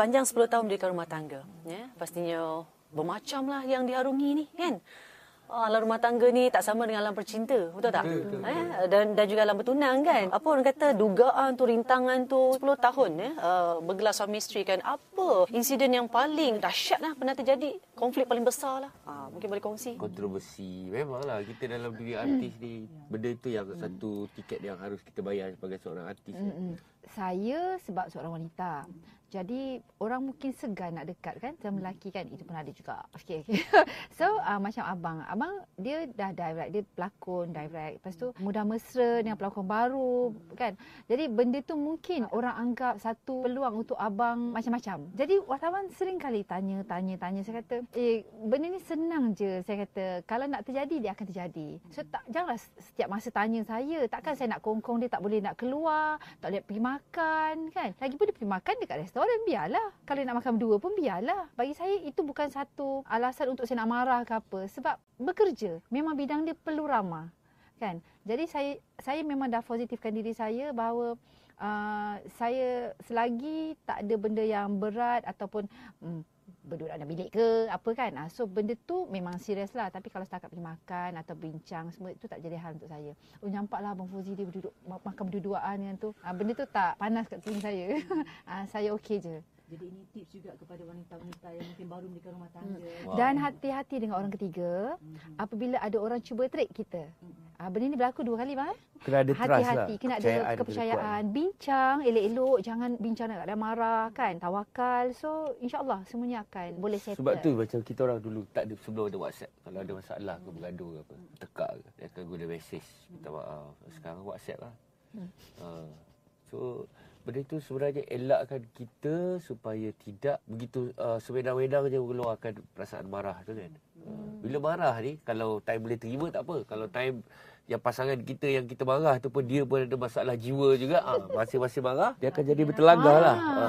Sepanjang 10 tahun mendirikan rumah tangga, ya, pastinya bermacamlah yang diharungi ni, kan? Oh, alam rumah tangga ni tak sama dengan alam percinta, betul tak? Betul, betul, eh? Dan dan juga alam bertunang kan. Apa orang kata dugaan tu, rintangan tu 10 tahun ya, uh, bergelar suami isteri kan. Apa insiden yang paling dahsyat lah pernah terjadi? Konflik paling besar lah. Uh, mungkin boleh kongsi. Kontroversi. Memanglah kita dalam dunia artis ni, benda itu yang satu tiket yang harus kita bayar sebagai seorang artis. Mm-hmm. Saya sebab seorang wanita. Jadi orang mungkin segan nak dekat kan sama lelaki kan itu pun ada juga. Okey okey. so uh, macam abang, abang dia dah direct, dia pelakon direct. Lepas tu mudah mesra dengan pelakon baru kan. Jadi benda tu mungkin orang anggap satu peluang untuk abang macam-macam. Jadi wartawan sering kali tanya tanya tanya saya kata, "Eh benda ni senang je." Saya kata, "Kalau nak terjadi dia akan terjadi." So tak janganlah setiap masa tanya saya. Takkan saya nak kongkong dia tak boleh nak keluar, tak boleh pergi makan kan. Lagipun dia pergi makan dekat restoran biarlah. Kalau nak makan berdua pun biarlah. Bagi saya itu bukan satu alasan untuk saya nak marah ke apa. Sebab bekerja. Memang bidang dia perlu ramah. Kan? Jadi saya saya memang dah positifkan diri saya bahawa uh, saya selagi tak ada benda yang berat ataupun hmm, berduduk dalam bilik ke apa kan. Uh, so benda tu memang serius lah. Tapi kalau setakat pergi makan atau bincang semua itu tak jadi hal untuk saya. Oh nampaklah Abang Fuzi dia berduduk makan berdua-duaan dengan tu. Uh, benda tu tak panas kat telinga saya. uh, saya okey je. Jadi ini tips juga kepada wanita-wanita yang mungkin baru mendirikan rumah tangga. Wow. Dan hati-hati dengan orang ketiga hmm. apabila ada orang cuba trik kita. Hmm. Ah, benda ni berlaku dua kali bang. Eh? Kena ada trust lah. Hati-hati, kena ada kepercayaan. Bincang elok-elok, jangan bincang nak ada marah kan. Tawakal. So insyaAllah semuanya akan boleh settle. Sebab tu macam kita orang dulu tak ada sebelum ada WhatsApp. Kalau ada masalah ke bergaduh ke apa, tekak ke. Dia akan guna mesej. Minta maaf. Sekarang WhatsApp lah. Hmm. Uh, so benda itu sebenarnya elakkan kita supaya tidak begitu uh, sewedang-wedang je mengeluarkan perasaan marah tu kan. Hmm. Bila marah ni kalau time boleh terima tak apa. Kalau time yang pasangan kita yang kita marah tu pun dia pun ada masalah jiwa juga ah ha, masing-masing marah dia akan jadi bertelagah lah. Ha.